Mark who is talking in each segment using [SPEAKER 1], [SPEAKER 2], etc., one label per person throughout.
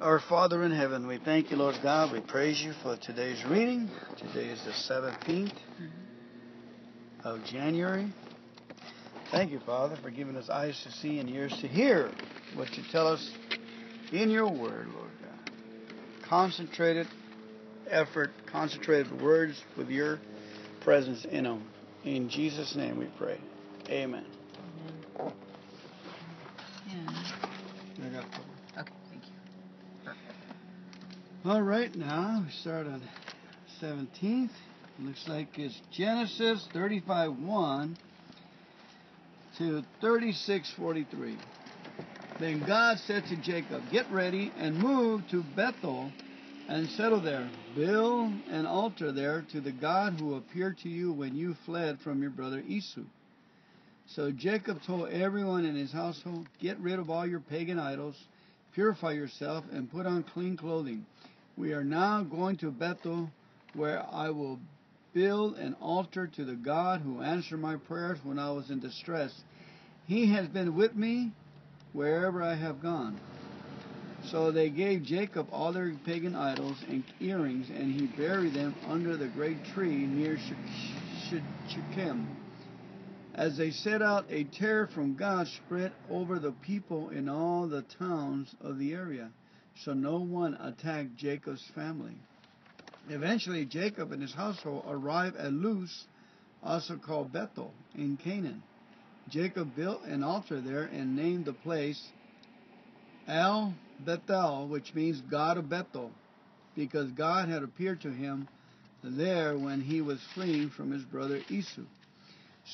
[SPEAKER 1] Our Father in heaven, we thank you, Lord God. We praise you for today's reading. Today is the 17th of January. Thank you, Father, for giving us eyes to see and ears to hear what you tell us in your word, Lord God. Concentrated effort, concentrated words with your presence in them. In Jesus' name we pray. Amen.
[SPEAKER 2] Amen. Yeah.
[SPEAKER 1] I got
[SPEAKER 2] Okay, thank you.
[SPEAKER 1] All right, now we start on 17th. Looks like it's Genesis 35:1 to 36:43. Then God said to Jacob, Get ready and move to Bethel and settle there. Build an altar there to the God who appeared to you when you fled from your brother Esau. So Jacob told everyone in his household, Get rid of all your pagan idols, purify yourself, and put on clean clothing. We are now going to Bethel, where I will build an altar to the God who answered my prayers when I was in distress. He has been with me wherever I have gone. So they gave Jacob all their pagan idols and earrings, and he buried them under the great tree near Shechem. As they set out, a terror from God spread over the people in all the towns of the area, so no one attacked Jacob's family. Eventually, Jacob and his household arrived at Luz, also called Bethel, in Canaan. Jacob built an altar there and named the place El Bethel, which means God of Bethel, because God had appeared to him there when he was fleeing from his brother Esau.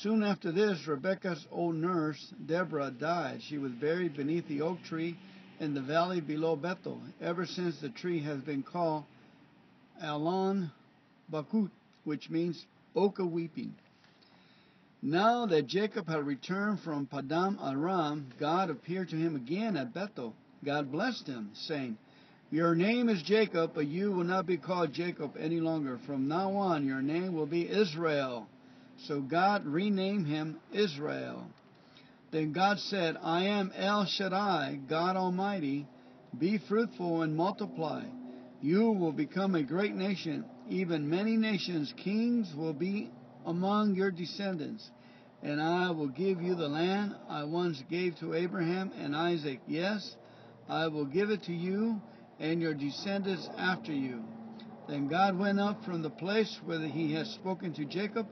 [SPEAKER 1] Soon after this, Rebekah's old nurse, Deborah, died. She was buried beneath the oak tree in the valley below Bethel. Ever since, the tree has been called Allon Bacuth, which means oak of weeping. Now that Jacob had returned from Padam Aram, God appeared to him again at Bethel. God blessed him, saying, Your name is Jacob, but you will not be called Jacob any longer. From now on, your name will be Israel. So God renamed him Israel. Then God said, I am El Shaddai, God Almighty. Be fruitful and multiply. You will become a great nation. Even many nations, kings will be among your descendants. And I will give you the land I once gave to Abraham and Isaac. Yes, I will give it to you and your descendants after you. Then God went up from the place where he had spoken to Jacob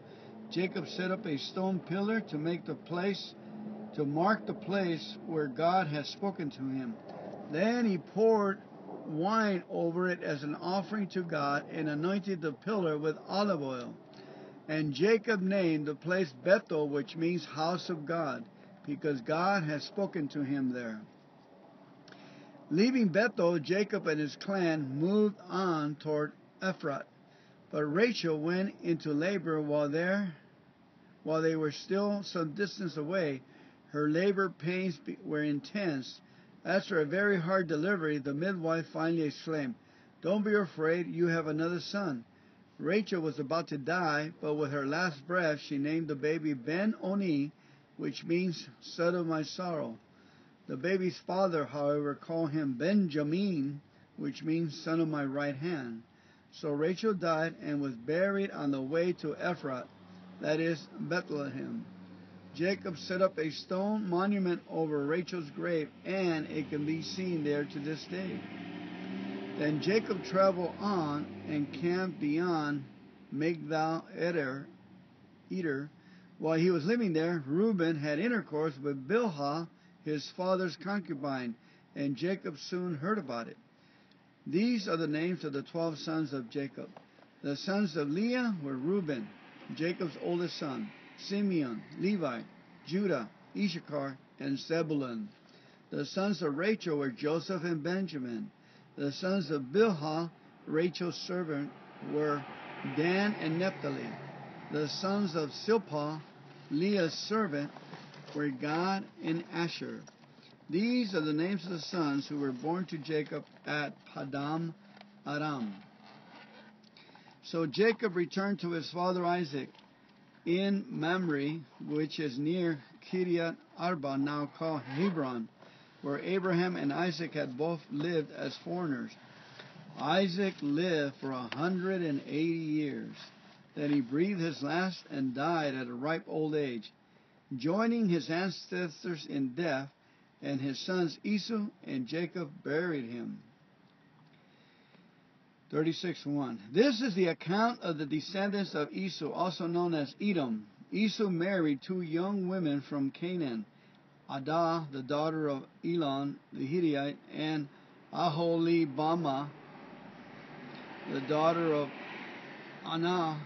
[SPEAKER 1] Jacob set up a stone pillar to make the place, to mark the place where God had spoken to him. Then he poured wine over it as an offering to God and anointed the pillar with olive oil. And Jacob named the place Bethel, which means house of God, because God had spoken to him there. Leaving Bethel, Jacob and his clan moved on toward Ephrat. But Rachel went into labor while there while they were still some distance away, her labor pains were intense. After a very hard delivery, the midwife finally exclaimed, Don't be afraid, you have another son. Rachel was about to die, but with her last breath, she named the baby Ben Oni, which means son of my sorrow. The baby's father, however, called him Benjamin, which means son of my right hand. So Rachel died and was buried on the way to Ephrat, that is, Bethlehem. Jacob set up a stone monument over Rachel's grave, and it can be seen there to this day. Then Jacob traveled on and camped beyond Migdal Eder. Eder. While he was living there, Reuben had intercourse with Bilhah, his father's concubine, and Jacob soon heard about it. These are the names of the twelve sons of Jacob. The sons of Leah were Reuben, Jacob's oldest son, Simeon, Levi, Judah, Issachar, and Zebulun. The sons of Rachel were Joseph and Benjamin. The sons of Bilhah, Rachel's servant, were Dan and Naphtali. The sons of Zilpah, Leah's servant, were Gad and Asher. These are the names of the sons who were born to Jacob at Padam Aram. So Jacob returned to his father Isaac in Mamre, which is near Kiriath Arba, now called Hebron. where Abraham and Isaac had both lived as foreigners. Isaac lived for a hundred and eighty years. Then he breathed his last and died at a ripe old age, joining his ancestors in death, and his sons Esau and Jacob buried him. 36.1. This is the account of the descendants of Esau, also known as Edom. Esau married two young women from Canaan, Adah, the daughter of Elon the Hittite, and Aholibama, the daughter of Anah,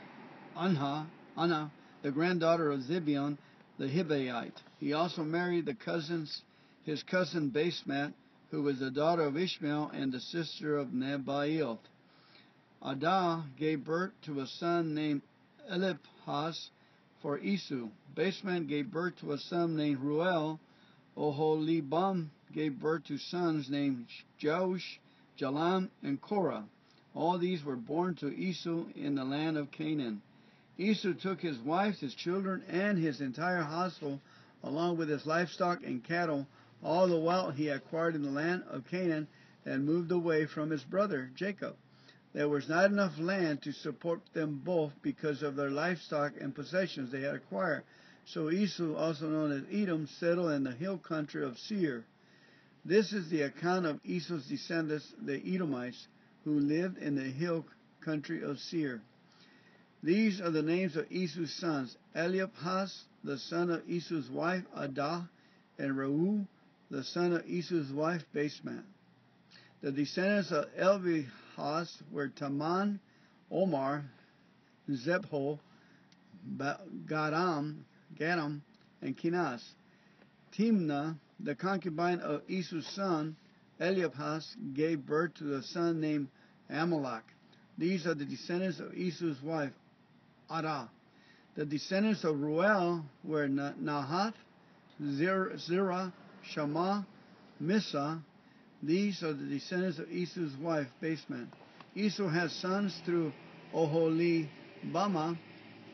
[SPEAKER 1] Anha, Anna, the granddaughter of Zibeon the Hibbite. He also married the cousins, his cousin Basemath, who was the daughter of Ishmael and the sister of Nebaioth. Adah gave birth to a son named Eliphaz for Esau. Basemath gave birth to a son named Ruel. Oholibam gave birth to sons named Jeush, Jalam, and Korah. All these were born to Esau in the land of Canaan. Esau took his wives, his children, and his entire household, along with his livestock and cattle, all the wealth he acquired in the land of Canaan, and moved away from his brother Jacob. There was not enough land to support them both because of their livestock and possessions they had acquired. So Esau, also known as Edom, settled in the hill country of Seir. This is the account of Esau's descendants, the Edomites, who lived in the hill country of Seir. These are the names of Esau's sons Eliphaz, the son of Esau's wife Adah, and Reu, the son of Esau's wife Basemath. The descendants of Eliphaz were Taman, Omar, Zepho, Gadam, Gadam, and Kenaz. Timnah, the concubine of Esau's son, Eliphaz, gave birth to a son named Amalek. These are the descendants of Esau's wife, Adah. The descendants of Ruel were Nahath, Zerah, Shammah, Missa. These are the descendants of Esau's wife, Basemath. Esau has sons through Oholibama,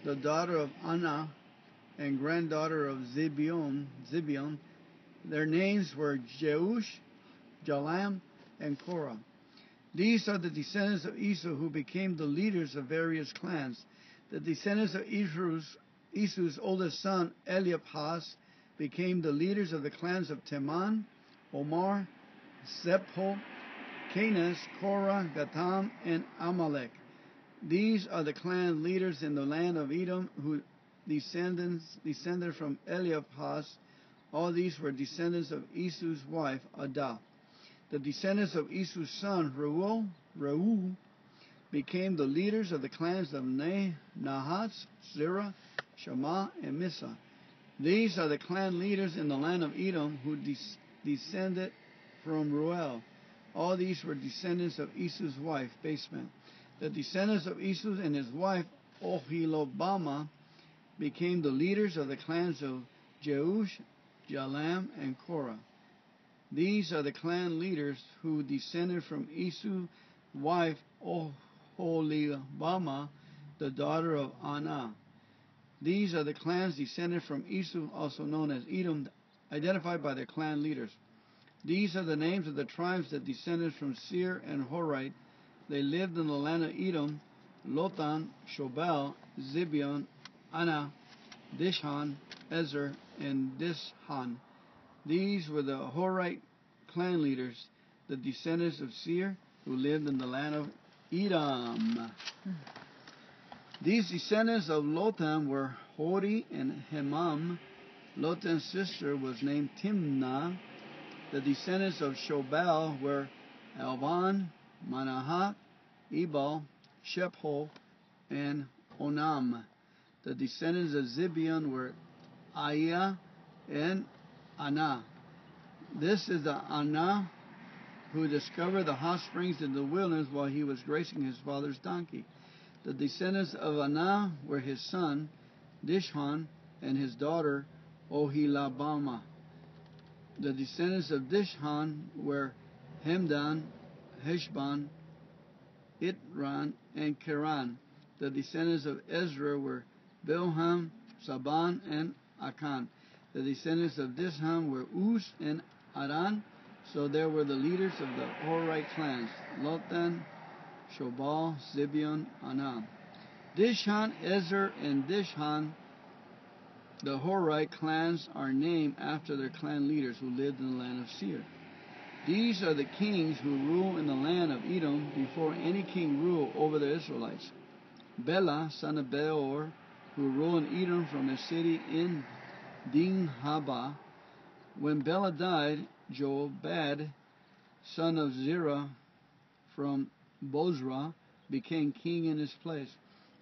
[SPEAKER 1] the daughter of Anna and granddaughter of Zibeon. Zibeon. Their names were Jeush, Jalam, and Korah. These are the descendants of Esau who became the leaders of various clans. The descendants of Esau's, Esau's oldest son, Eliphaz, became the leaders of the clans of Teman, Omar, Zepho, Kenaz, Korah, Gatam, and Amalek. These are the clan leaders in the land of Edom who descendants descended from Eliphaz. All these were descendants of Esau's wife, Adah. The descendants of Esau's son, Reuel, Reu, became the leaders of the clans of Ne, Nahatz, Zerah, Shammah, and Missa. These are the clan leaders in the land of Edom who des- descended from Ruel. All these were descendants of Esau's wife, Basemath. The descendants of Esau and his wife, Oholibama, became the leaders of the clans of Jeush, Jalam, and Korah. These are the clan leaders who descended from Esau's wife, Oholibama, the daughter of Anah. These are the clans descended from Esau, also known as Edom, identified by their clan leaders. These are the names of the tribes that descended from Seir and Horite. They lived in the land of Edom, Lotan, Shobal, Zibeon, Anna, Dishon, Ezer, and Dishan. These were the Horite clan leaders, the descendants of Seir, who lived in the land of Edom. These descendants of Lotan were Hori and Hemam. Lotan's sister was named Timnah. The descendants of Shobal were Alvan, Manahath, Ebal, Shepho, and Onam. The descendants of Zibeon were Aiah and Anah. This is the Anah who discovered the hot springs in the wilderness while he was grazing his father's donkey. The descendants of Anah were his son, Dishon, and his daughter, Oholibama. The descendants of Dishon were Hemdan, Heshbon, Itran, and Keran. The descendants of Ezra were Bilham, Saban, and Akan. The descendants of Dishon were Uz and Aran. So there were the leaders of the Horite clans Lotan, Shobal, Zibeon, Anam. Dishan, Ezer, and Dishan, the Horite clans, are named after their clan leaders who lived in the land of Seir. These are the kings who rule in the land of Edom before any king ruled over the Israelites. Bela, son of Beor, who ruled in Edom from a city in Dinhaba. When Bela died, Jobad, son of Zerah from Bozrah, became king in his place.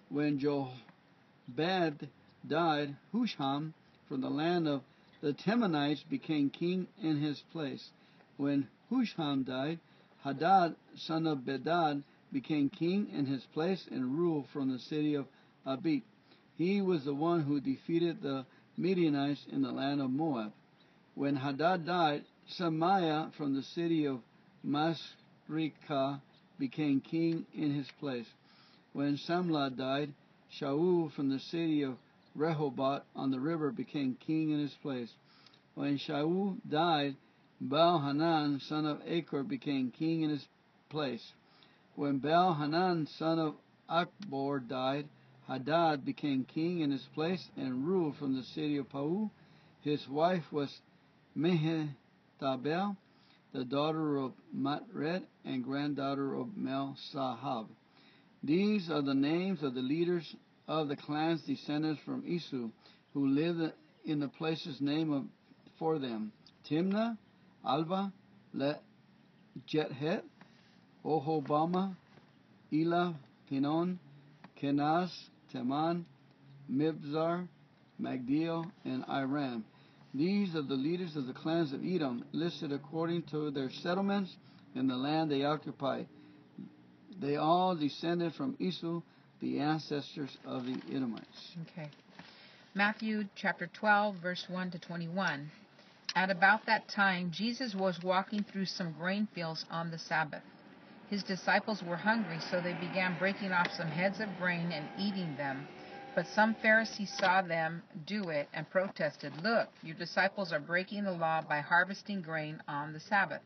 [SPEAKER 1] When Jobad died, Husham from the land of the Temanites became king in his place. When Husham died, Hadad, son of Bedad, became king in his place and ruled from the city of Abit. He was the one who defeated the Midianites in the land of Moab. When Hadad died, Samiah from the city of Masrekah became king in his place. When Samlah died, Shaul from the city of Rehoboth on the river became king in his place. When Shaul died, Baal Hanan, son of Achor, became king in his place. When Baal Hanan, son of Achbor, died, Hadad became king in his place and ruled from the city of Pau. His wife was Mehetabel, the daughter of Matred and granddaughter of Mel-Sahab. These are the names of the leaders of the clans descended from Esau, who lived in the places named for them Timnah, Alva, Let, Jethet, Ohobama, Elah, Pinon, Kenaz, Teman, Mibzar, Magdiel, and Iram. These are the leaders of the clans of Edom, listed according to their settlements in the land they occupied. They all descended from Esau, the ancestors of the Edomites.
[SPEAKER 2] Okay. Matthew chapter 12, verse 1 to 21. At about that time, Jesus was walking through some grain fields on the Sabbath. His disciples were hungry, so they began breaking off some heads of grain and eating them. But some Pharisees saw them do it and protested, Look, your disciples are breaking the law by harvesting grain on the Sabbath.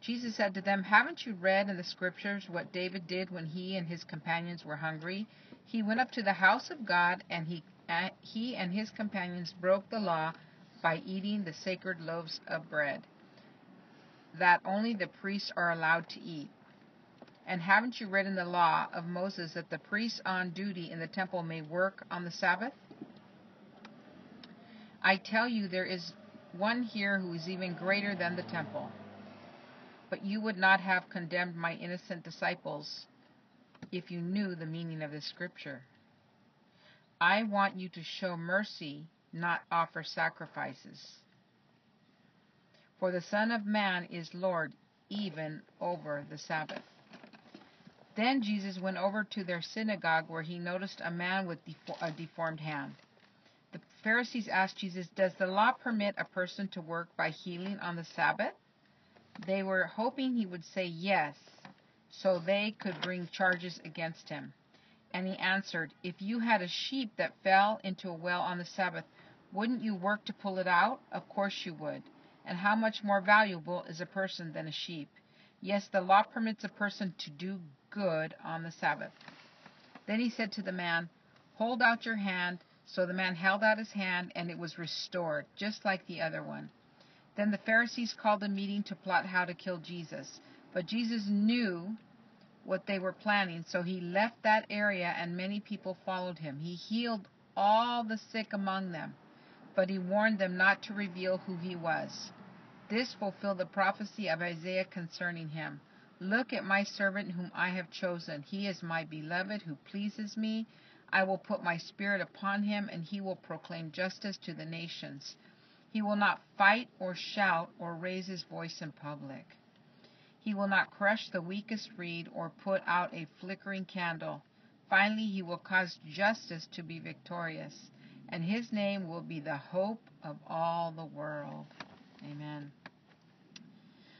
[SPEAKER 2] Jesus said to them, Haven't you read in the scriptures what David did when he and his companions were hungry? He went up to the house of God, and he, uh, he and his companions broke the law by eating the sacred loaves of bread that only the priests are allowed to eat. And haven't you read in the law of Moses that the priests on duty in the temple may work on the Sabbath? I tell you, there is one here who is even greater than the temple. But you would not have condemned my innocent disciples if you knew the meaning of this scripture. I want you to show mercy, not offer sacrifices. For the Son of Man is Lord even over the Sabbath. Then Jesus went over to their synagogue where he noticed a man with a deformed hand. The Pharisees asked Jesus, Does the law permit a person to work by healing on the Sabbath? They were hoping he would say yes, so they could bring charges against him. And he answered, If you had a sheep that fell into a well on the Sabbath, wouldn't you work to pull it out? Of course you would. And how much more valuable is a person than a sheep? Yes, the law permits a person to do good on the Sabbath. Then he said to the man, Hold out your hand. So the man held out his hand, and it was restored, just like the other one. Then the Pharisees called a meeting to plot how to kill Jesus. But Jesus knew what they were planning, so he left that area, and many people followed him. He healed all the sick among them, but he warned them not to reveal who he was. This fulfilled the prophecy of Isaiah concerning him. Look at my servant whom I have chosen. He is my beloved who pleases me. I will put my spirit upon him, and he will proclaim justice to the nations. He will not fight or shout or raise his voice in public. He will not crush the weakest reed or put out a flickering candle. Finally, he will cause justice to be victorious, and his name will be the hope of all the world. Amen.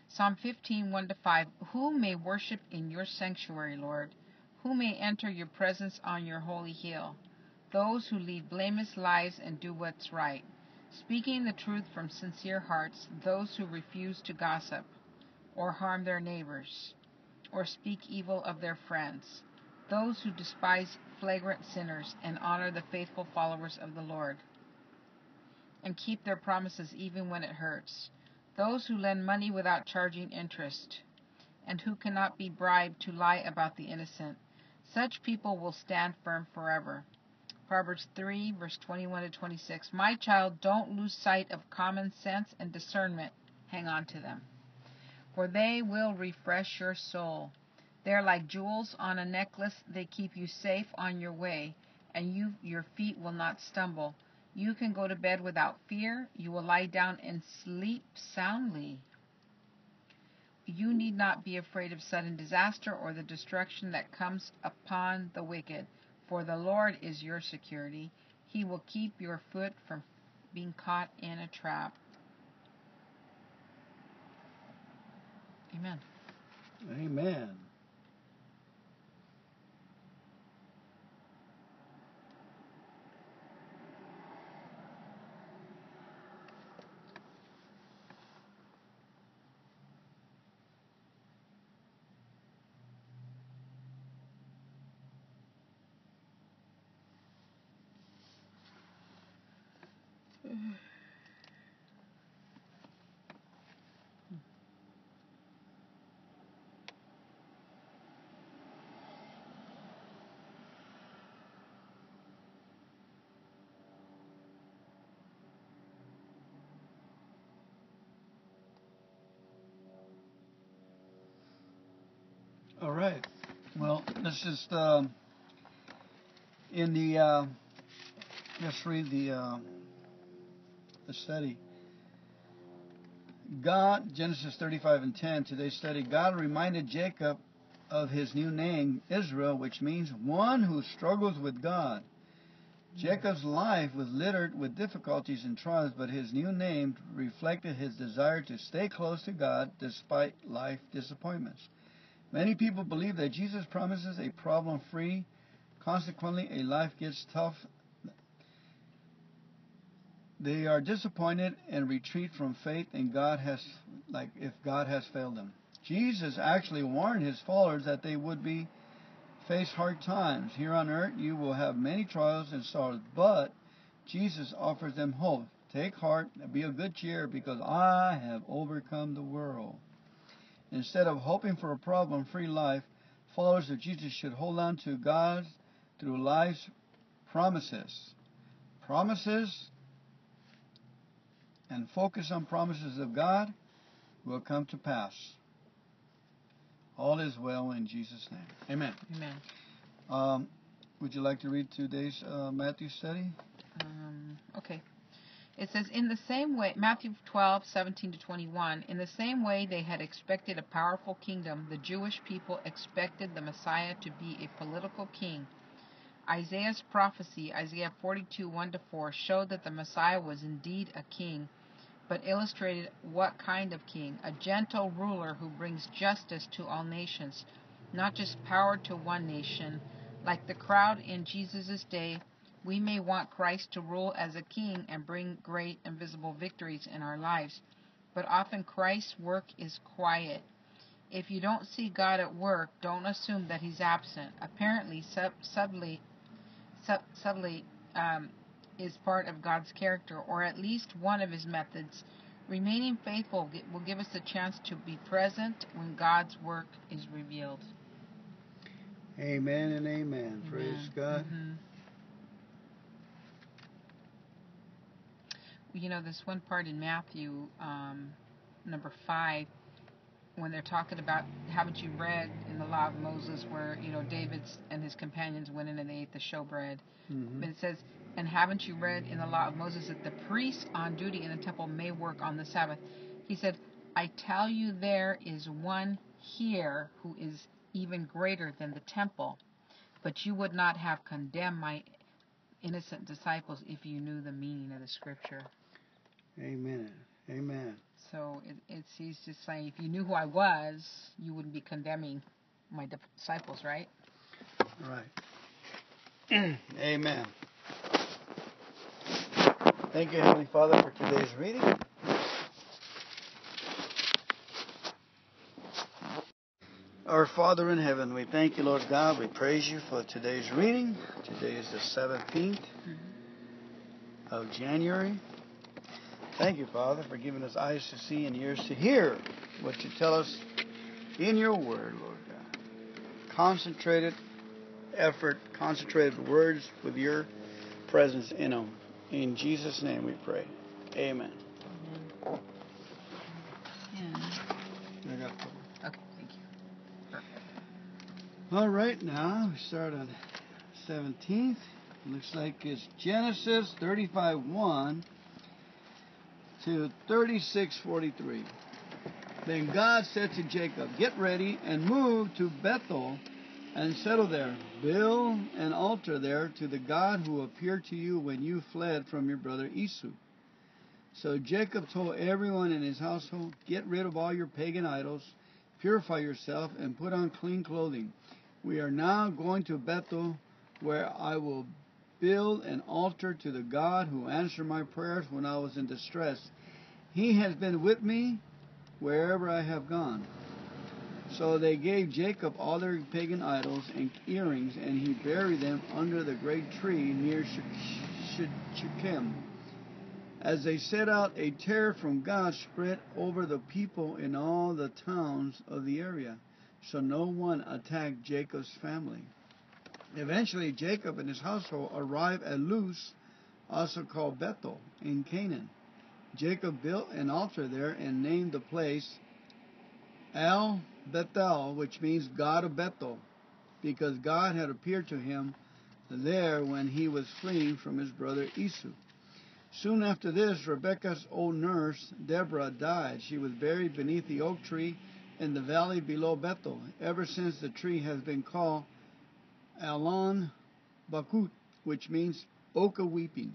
[SPEAKER 2] Psalm 15, 1 to 5. Who may worship in your sanctuary, Lord? Who may enter your presence on your holy hill? Those who lead blameless lives and do what's right, speaking the truth from sincere hearts, those who refuse to gossip or harm their neighbors or speak evil of their friends, those who despise flagrant sinners and honor the faithful followers of the Lord and keep their promises even when it hurts, those who lend money without charging interest and who cannot be bribed to lie about the innocent. Such people will stand firm forever. Proverbs 3, verse 21 to 26. My child, don't lose sight of common sense and discernment. Hang on to them. For they will refresh your soul. They're like jewels on a necklace. They keep you safe on your way, and you, your feet will not stumble. You can go to bed without fear. You will lie down and sleep soundly. You need not be afraid of sudden disaster or the destruction that comes upon the wicked, for the Lord is your security. He will keep your foot from being caught in a trap. Amen.
[SPEAKER 1] Amen. All right. Well, let's just um, in the uh, let's read the uh, the study. God, Genesis 35 and 10. Today's study. God reminded Jacob of his new name, Israel, which means one who struggles with God. Jacob's life was littered with difficulties and trials, but his new name reflected his desire to stay close to God despite life disappointments. Many people believe that Jesus promises a problem free, consequently, a life gets tough. They are disappointed and retreat from faith and God has like if God has failed them. Jesus actually warned his followers that they would be face hard times. Here on earth you will have many trials and sorrows, but Jesus offers them hope. Take heart and be of good cheer because I have overcome the world. Instead of hoping for a problem free life, followers of Jesus should hold on to God through life's promises. Promises and focus on promises of God will come to pass. All is well in Jesus' name. Amen.
[SPEAKER 2] Amen.
[SPEAKER 1] Um, would you like to read today's uh, Matthew study?
[SPEAKER 2] Um, okay. It says, In the same way, Matthew 12, 17 to 21, in the same way they had expected a powerful kingdom, the Jewish people expected the Messiah to be a political king. Isaiah's prophecy, Isaiah 42, 1 to 4, showed that the Messiah was indeed a king, but illustrated what kind of king? A gentle ruler who brings justice to all nations, not just power to one nation. Like the crowd in Jesus' day, we may want Christ to rule as a king and bring great and visible victories in our lives, but often Christ's work is quiet. If you don't see God at work, don't assume that He's absent. Apparently, sub- subtly, sub- subtly um, is part of God's character, or at least one of His methods. Remaining faithful will give us a chance to be present when God's work is revealed.
[SPEAKER 1] Amen and amen. Praise
[SPEAKER 2] Amen.
[SPEAKER 1] God.
[SPEAKER 2] Mhm. You know, this one part in Matthew, um, number five, when they're talking about, haven't you read in the law of Moses where, you know, David and his companions went in and they ate the showbread?
[SPEAKER 1] Mhm.
[SPEAKER 2] But it says, and haven't you read in the law of Moses that the priest on duty in the temple may work on the Sabbath? He said, I tell you, there is one here who is even greater than the temple, but you would not have condemned my innocent disciples if you knew the meaning of the scripture.
[SPEAKER 1] Amen. Amen.
[SPEAKER 2] So it, it's he's just saying, if you knew who I was, you wouldn't be condemning my disciples, right?
[SPEAKER 1] Right. Amen. Thank you, Heavenly Father, for today's reading. Our Father in heaven, we thank you, Lord God. We praise you for today's reading. Today is the 17th of January. Thank you, Father, for giving us eyes to see and ears to hear what you tell us in your word, Lord God. Concentrated effort, concentrated words with your presence in them. In Jesus' name we pray. Amen.
[SPEAKER 2] Amen.
[SPEAKER 1] I got four.
[SPEAKER 2] Okay, thank you.
[SPEAKER 1] All right, now we start on 17th. Looks like it's Genesis 35 1 to 36 43. Then God said to Jacob, Get ready and move to Bethel and settle there. Build an altar there to the God who appeared to you when you fled from your brother Esau. So Jacob told everyone in his household, Get rid of all your pagan idols, purify yourself, and put on clean clothing. We are now going to Bethel, where I will build an altar to the God who answered my prayers when I was in distress. He has been with me wherever I have gone. So they gave Jacob all their pagan idols and earrings, and he buried them under the great tree near Shechem. As they set out, a terror from God spread over the people in all the towns of the area, so no one attacked Jacob's family. Eventually, Jacob and his household arrived at Luz, also called Bethel, in Canaan. Jacob built an altar there and named the place El Bethel, which means God of Bethel, because God had appeared to him there when he was fleeing from his brother Esau. Soon after this, Rebekah's old nurse, Deborah, died. She was buried beneath the oak tree in the valley below Bethel. Ever since, the tree has been called Allon Bacuth, which means oak of weeping.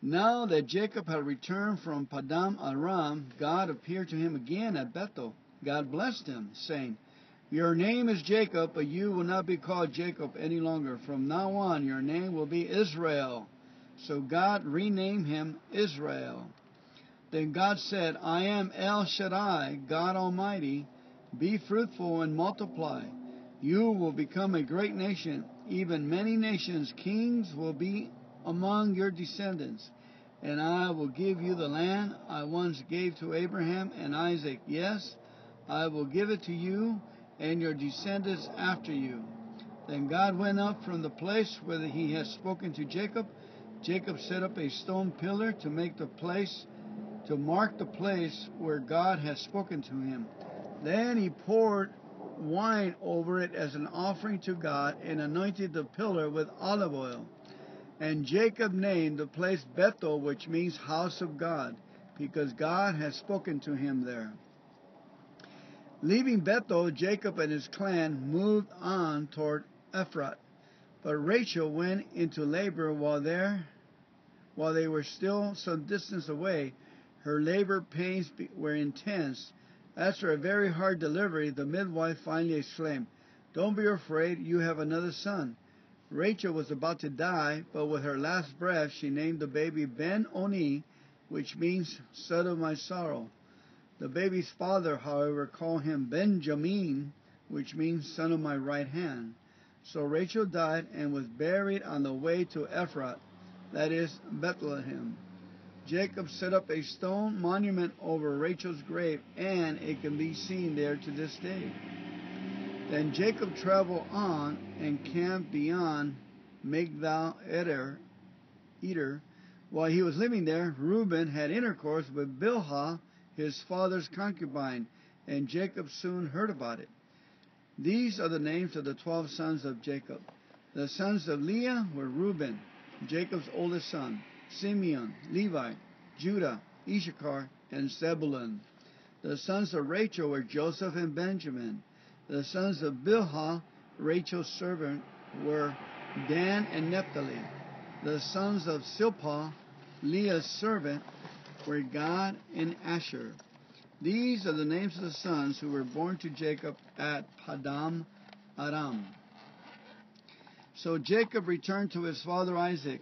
[SPEAKER 1] Now that Jacob had returned from Padam Aram, God appeared to him again at Bethel. God blessed him, saying, Your name is Jacob, but you will not be called Jacob any longer. From now on, your name will be Israel. So God renamed him Israel. Then God said, I am El Shaddai, God Almighty. Be fruitful and multiply. You will become a great nation. Even many nations, kings will be among your descendants. And I will give you the land I once gave to Abraham and Isaac. Yes, I will give it to you and your descendants after you. Then God went up from the place where he had spoken to Jacob Jacob set up a stone pillar to make the place, to mark the place where God had spoken to him. Then he poured wine over it as an offering to God and anointed the pillar with olive oil. And Jacob named the place Bethel, which means house of God, because God had spoken to him there. Leaving Bethel, Jacob and his clan moved on toward Ephrat. But Rachel went into labor while there, while they were still some distance away. Her labor pains were intense. After a very hard delivery, the midwife finally exclaimed, Don't be afraid, you have another son. Rachel was about to die, but with her last breath, she named the baby Ben Oni, which means son of my sorrow. The baby's father, however, called him Benjamin, which means son of my right hand. So Rachel died and was buried on the way to Ephrat, that is, Bethlehem. Jacob set up a stone monument over Rachel's grave, and it can be seen there to this day. Then Jacob traveled on and camped beyond Migdal Eder. Eder. While he was living there, Reuben had intercourse with Bilhah, his father's concubine, and Jacob soon heard about it. These are the names of the twelve sons of Jacob. The sons of Leah were Reuben, Jacob's oldest son, Simeon, Levi, Judah, Issachar, and Zebulun. The sons of Rachel were Joseph and Benjamin. The sons of Bilhah, Rachel's servant, were Dan and Naphtali. The sons of Zilpah, Leah's servant, were Gad and Asher. These are the names of the sons who were born to Jacob at Padam Aram. So Jacob returned to his father Isaac.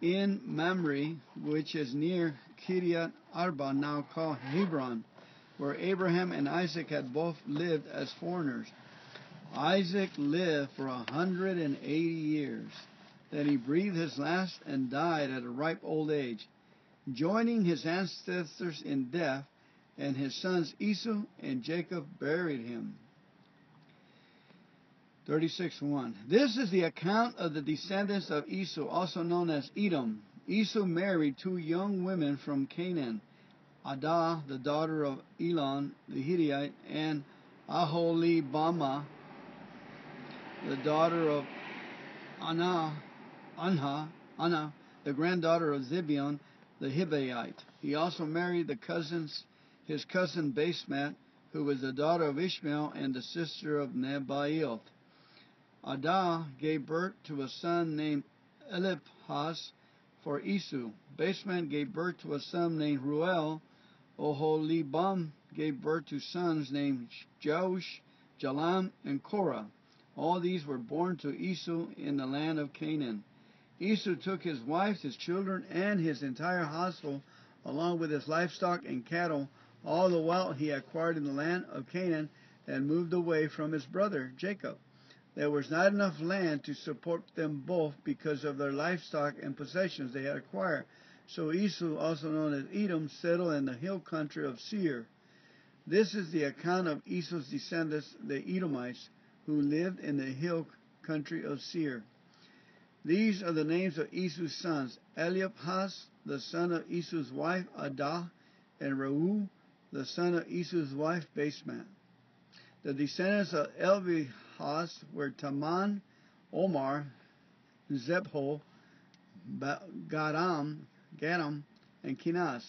[SPEAKER 1] in Mamre, which is near Kiriath Arba, now called Hebron, where Abraham and Isaac had both lived as foreigners. Isaac lived for a hundred and eighty years. Then he breathed his last and died at a ripe old age, joining his ancestors in death, and his sons Esau and Jacob buried him. 36.1. This is the account of the descendants of Esau, also known as Edom. Esau married two young women from Canaan, Adah, the daughter of Elon the Hittite, and Aholibama, the daughter of Anah, Anha, Anna, the granddaughter of Zibeon, the Hibbite. He also married the cousins, his cousin Basemath, who was the daughter of Ishmael and the sister of Nebaioth. Adah gave birth to a son named Eliphaz for Esau. Basemath gave birth to a son named Ruel. Oholibam gave birth to sons named Jeush, Jalam, and Korah. All these were born to Esau in the land of Canaan. Esau took his wife, his children, and his entire household, along with his livestock and cattle, all the wealth he had acquired in the land of Canaan, and moved away from his brother Jacob. There was not enough land to support them both because of their livestock and possessions they had acquired. So Esau, also known as Edom, settled in the hill country of Seir. This is the account of Esau's descendants, the Edomites, who lived in the hill country of Seir. These are the names of Esau's sons Eliphaz, the son of Esau's wife Adah, and Reu, the son of Esau's wife Basemath. The descendants of Eliphaz were Taman, Omar, Zepho, Gadam, Gadam, and Kenaz.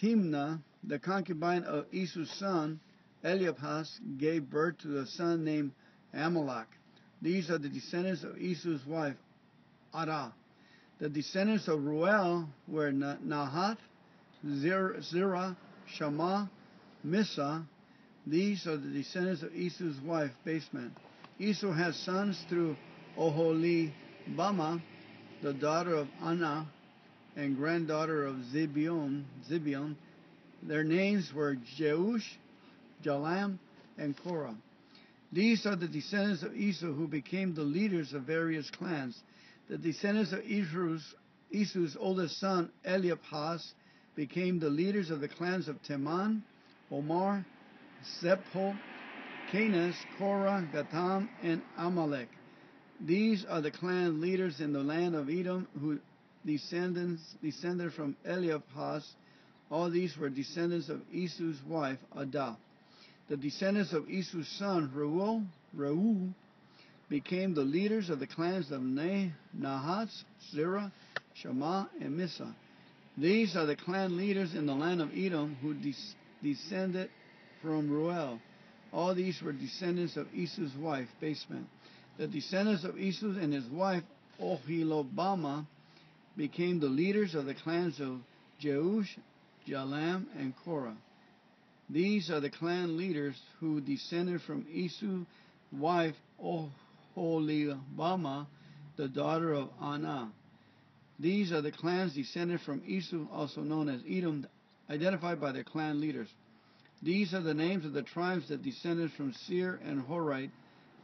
[SPEAKER 1] Timnah, the concubine of Esau's son, Eliphaz, gave birth to a son named Amalek. These are the descendants of Esau's wife, Adah. The descendants of Ruel were Nahath, Zerah, Shammah, Missa. These are the descendants of Esau's wife, Basemath. Esau has sons through Oholibama, the daughter of Anna and granddaughter of Zibeon. Zibeon. Their names were Jeush, Jalam, and Korah. These are the descendants of Esau who became the leaders of various clans. The descendants of Esau's, Esau's oldest son, Eliphaz, became the leaders of the clans of Teman, Omar, Zepho, Kenaz, Korah, Gatam, and Amalek. These are the clan leaders in the land of Edom who descendants descended from Eliphaz. All these were descendants of Esau's wife, Adah. The descendants of Esau's son, Reuel, Reu, became the leaders of the clans of Nahatz, Zerah, Shammah, and Missa. These are the clan leaders in the land of Edom who des- descended from Ruel. All these were descendants of Esau's wife, Basemath. The descendants of Esau and his wife, Oholibama, became the leaders of the clans of Jeush, Jalam, and Korah. These are the clan leaders who descended from Esau's wife, Oholibama, the daughter of Anah. These are the clans descended from Esau, also known as Edom, identified by their clan leaders. These are the names of the tribes that descended from Seir and Horite.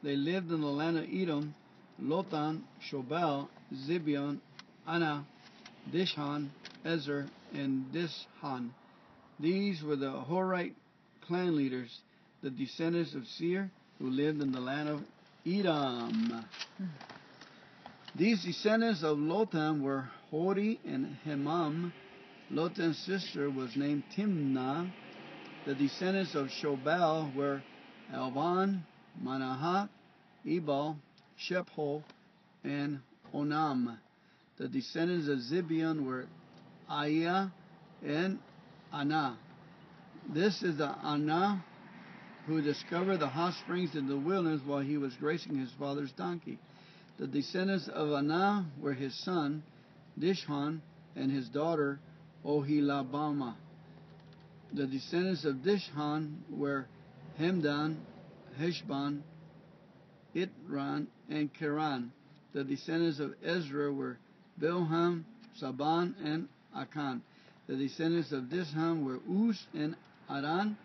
[SPEAKER 1] They lived in the land of Edom, Lotan, Shobal, Zibeon, Anna, Dishon, Ezer, and Dishan. These were the Horite clan leaders, the descendants of Seir, who lived in the land of Edom. These descendants of Lotan were Hori and Hemam. Lotan's sister was named Timnah. The descendants of Shobal were Alvan, Manahath, Ebal, Shepho, and Onam. The descendants of Zibeon were Aiah and Anah. This is the Anah who discovered the hot springs in the wilderness while he was grazing his father's donkey. The descendants of Anah were his son, Dishon, and his daughter, Oholibama. The descendants of Dishon were Hemdan, Heshbon, Itran, and Keran. The descendants of Ezra were Bilham, Saban, and Akan. The descendants of Disham were Uz and Aran.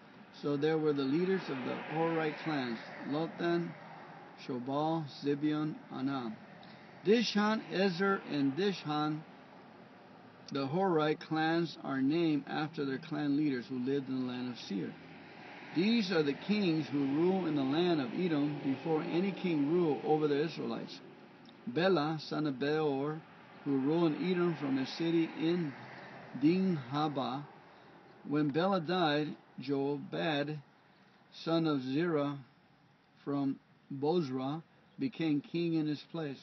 [SPEAKER 1] So there were the leaders of the Horite clans, Lotan, Shobal, Zibeon, Anam. Dishan, Ezer, and Dishan, the Horite clans, are named after their clan leaders who lived in the land of Seir. These are the kings who rule in the land of Edom before any king ruled over the Israelites. Bela, son of Beor, who ruled in Edom from a city in Dinhabah. When Bela died, Jobab, son of Zerah from Bozrah, became king in his place.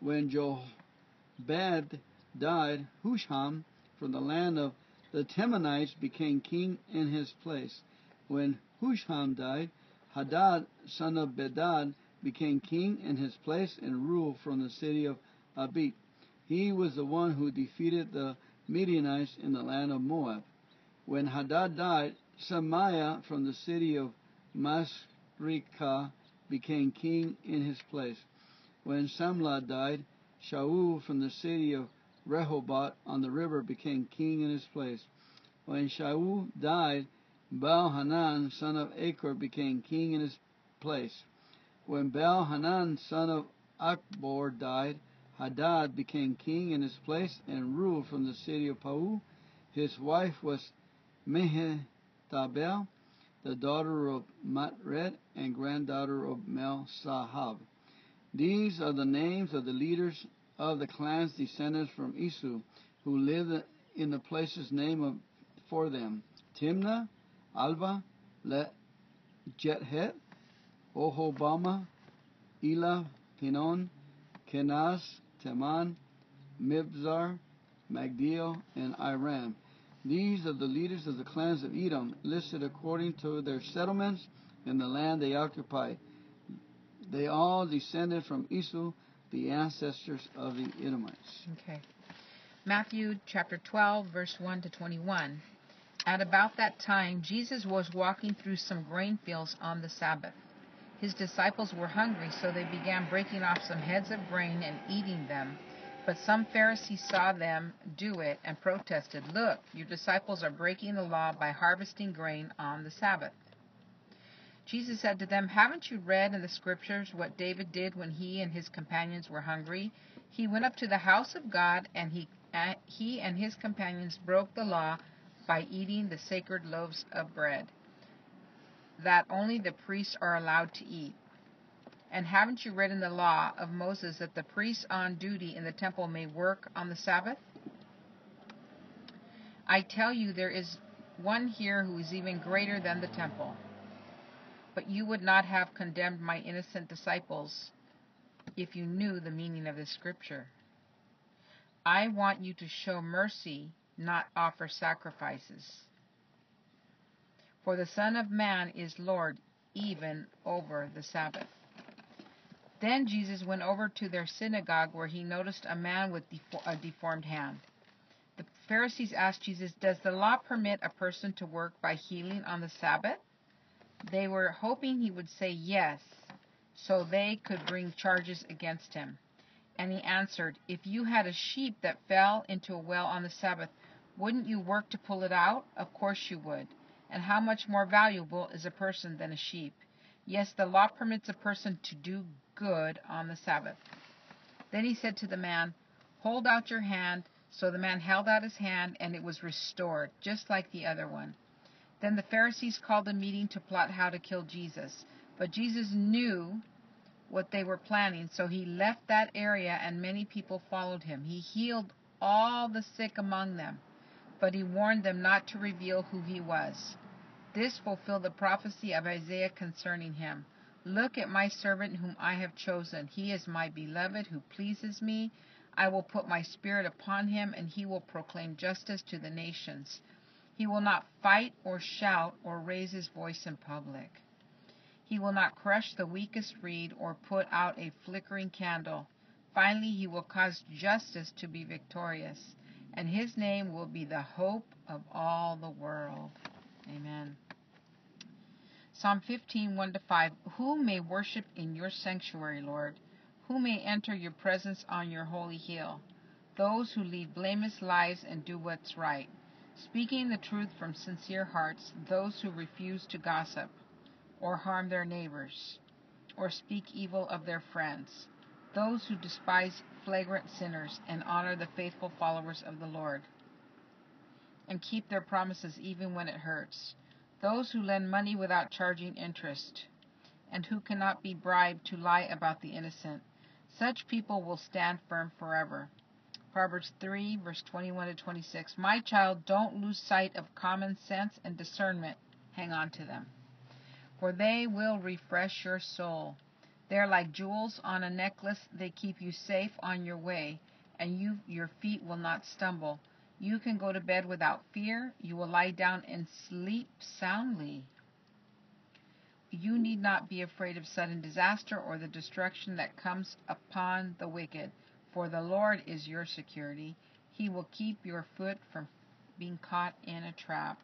[SPEAKER 1] When Jobab died, Husham from the land of the Temanites became king in his place. When Husham died, Hadad, son of Bedad, became king in his place and ruled from the city of Avith. He was the one who defeated the Midianites in the land of Moab. When Hadad died, Samlah from the city of Masrekah became king in his place. When Samlah died, Shaul from the city of Rehoboth on the river became king in his place. When Shaul died, Baal Hanan, son of Achbor, became king in his place. When Baal Hanan, son of Achbor, died, Hadad became king in his place and ruled from the city of Pau. His wife was Mehetabel, the daughter of Matred and granddaughter of Mel Sahab. These are the names of the leaders of the clans descended from Esau, who lived in the places named for them Timnah, Alvah, Le Jetheth, Ohobama, Elah, Pinon, Kenaz, Teman, Mibzar, Magdiel, and Iram. These are the leaders of the clans of Edom, listed according to their settlements and the land they occupied. They all descended from Esau, the ancestors of the Edomites.
[SPEAKER 2] Okay. Matthew chapter 12, verse 1 to 21. At about that time, Jesus was walking through some grain fields on the Sabbath. His disciples were hungry, so they began breaking off some heads of grain and eating them. But some Pharisees saw them do it and protested, Look, your disciples are breaking the law by harvesting grain on the Sabbath. Jesus said to them, Haven't you read in the Scriptures what David did when he and his companions were hungry? He went up to the house of God, and he, uh, he and his companions broke the law by eating the sacred loaves of bread that only the priests are allowed to eat. And haven't you read in the law of Moses that the priests on duty in the temple may work on the Sabbath? I tell you, there is one here who is even greater than the temple. But you would not have condemned my innocent disciples if you knew the meaning of this scripture. I want you to show mercy, not offer sacrifices. For the Son of Man is Lord even over the Sabbath. Then Jesus went over to their synagogue where he noticed a man with a deformed hand. The Pharisees asked Jesus, Does the law permit a person to work by healing on the Sabbath? They were hoping he would say yes, so they could bring charges against him. And he answered, If you had a sheep that fell into a well on the Sabbath, wouldn't you work to pull it out? Of course you would. And how much more valuable is a person than a sheep? Yes, the law permits a person to do good on the Sabbath. Then he said to the man, Hold out your hand. So the man held out his hand, and it was restored, just like the other one. Then the Pharisees called a meeting to plot how to kill Jesus. But Jesus knew what they were planning, so he left that area, and many people followed him. He healed all the sick among them but he warned them not to reveal who he was. This fulfilled the prophecy of Isaiah concerning him. Look at my servant whom I have chosen. He is my beloved who pleases me. I will put my spirit upon him, and he will proclaim justice to the nations. He will not fight or shout or raise his voice in public. He will not crush the weakest reed or put out a flickering candle. Finally, he will cause justice to be victorious and his name will be the hope of all the world. Amen. Psalm 15, 1 to 5. Who may worship in your sanctuary, Lord? Who may enter your presence on your holy hill? those who lead blameless lives and do what's right, speaking the truth from sincere hearts, those who refuse to gossip or harm their neighbors or speak evil of their friends, those who despise flagrant sinners and honor the faithful followers of the Lord and keep their promises even when it hurts, those who lend money without charging interest and who cannot be bribed to lie about the innocent. Such people will stand firm forever. Proverbs 3, verse 21 to 26. My child, don't lose sight of common sense and discernment. Hang on to them. For they will refresh your soul. They're like jewels on a necklace. They keep you safe on your way, and you, your feet will not stumble. You can go to bed without fear. You will lie down and sleep soundly. You need not be afraid of sudden disaster or the destruction that comes upon the wicked, for the Lord is your security. He will keep your foot from being caught in a trap.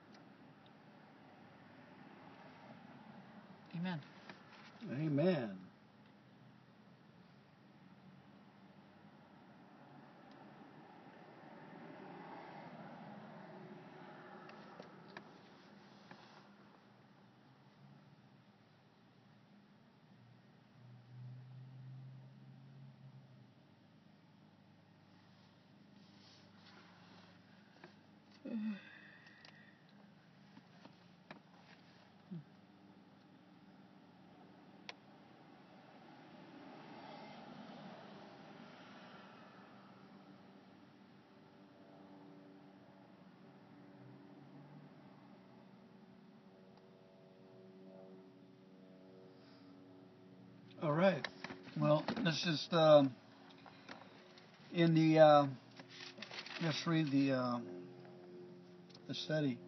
[SPEAKER 2] Amen.
[SPEAKER 1] Amen. All right. Well, let's just um, in the uh, let's read the uh, the study.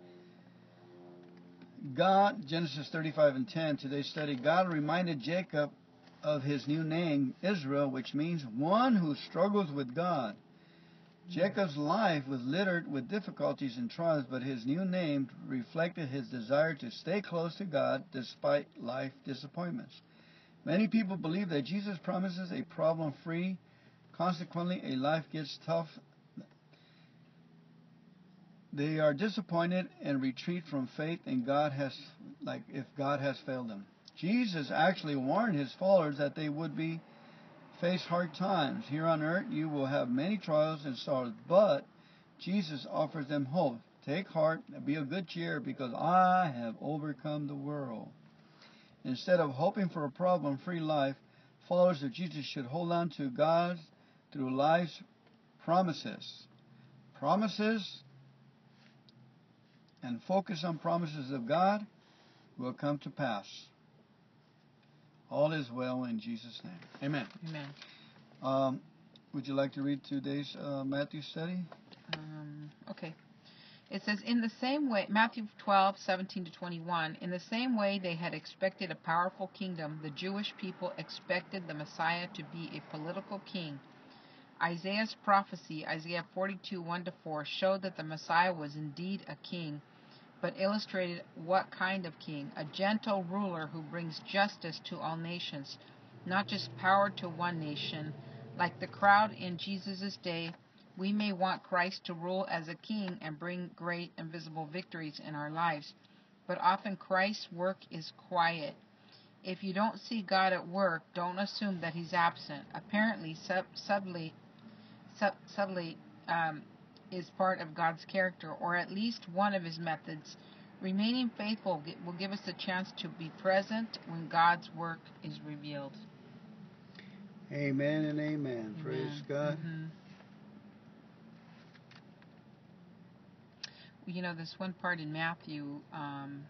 [SPEAKER 1] God, Genesis 35 and 10, today's study. God reminded Jacob of his new name, Israel, which means one who struggles with God. Jacob's life was littered with difficulties and trials, but his new name reflected his desire to stay close to God despite life disappointments. Many people believe that Jesus promises a problem free, consequently, a life gets tough. They are disappointed and retreat from faith and God has like if God has failed them. Jesus actually warned his followers that they would be face hard times. Here on earth you will have many trials and sorrows, but Jesus offers them hope. Take heart be of good cheer because I have overcome the world. Instead of hoping for a problem free life, followers of Jesus should hold on to God through life's promises. Promises and focus on promises of God will come to pass. All is well in Jesus' name. Amen.
[SPEAKER 2] Amen.
[SPEAKER 1] Um, would you like to read today's uh, Matthew study?
[SPEAKER 2] Um, okay. It says, In the same way, Matthew 12, 17 to 21, in the same way they had expected a powerful kingdom, the Jewish people expected the Messiah to be a political king. Isaiah's prophecy, Isaiah 42, 1 to 4, showed that the Messiah was indeed a king, but illustrated what kind of king? A gentle ruler who brings justice to all nations, not just power to one nation. Like the crowd in Jesus' day, we may want Christ to rule as a king and bring great and visible victories in our lives, but often Christ's work is quiet. If you don't see God at work, don't assume that He's absent. Apparently, sub- subtly, sub- subtly um, is part of God's character, or at least one of His methods. Remaining faithful will give us a chance to be present when God's work is revealed.
[SPEAKER 1] Amen and amen. Praise
[SPEAKER 2] Amen.
[SPEAKER 1] God.
[SPEAKER 2] Mhm. You know, this one part in Matthew, um,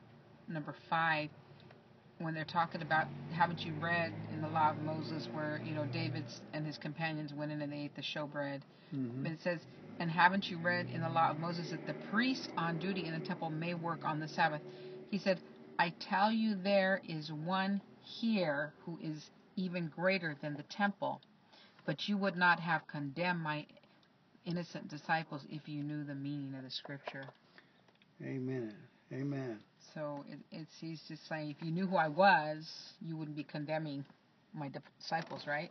[SPEAKER 2] number five, when they're talking about, haven't you read in the law of Moses where, you know, David and his companions went in and they ate the showbread?
[SPEAKER 1] Mhm.
[SPEAKER 2] But it says, and haven't you read in the law of Moses that the priests on duty in the temple may work on the Sabbath? He said, I tell you, there is one here who is even greater than the temple, but you would not have condemned my innocent disciples if you knew the meaning of the scripture.
[SPEAKER 1] Amen. Amen.
[SPEAKER 2] So it, it's he's just saying, if you knew who I was, you wouldn't be condemning my disciples, right?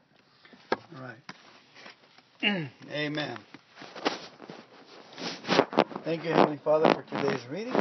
[SPEAKER 1] Right. Amen. Thank you, Heavenly Father, for today's reading.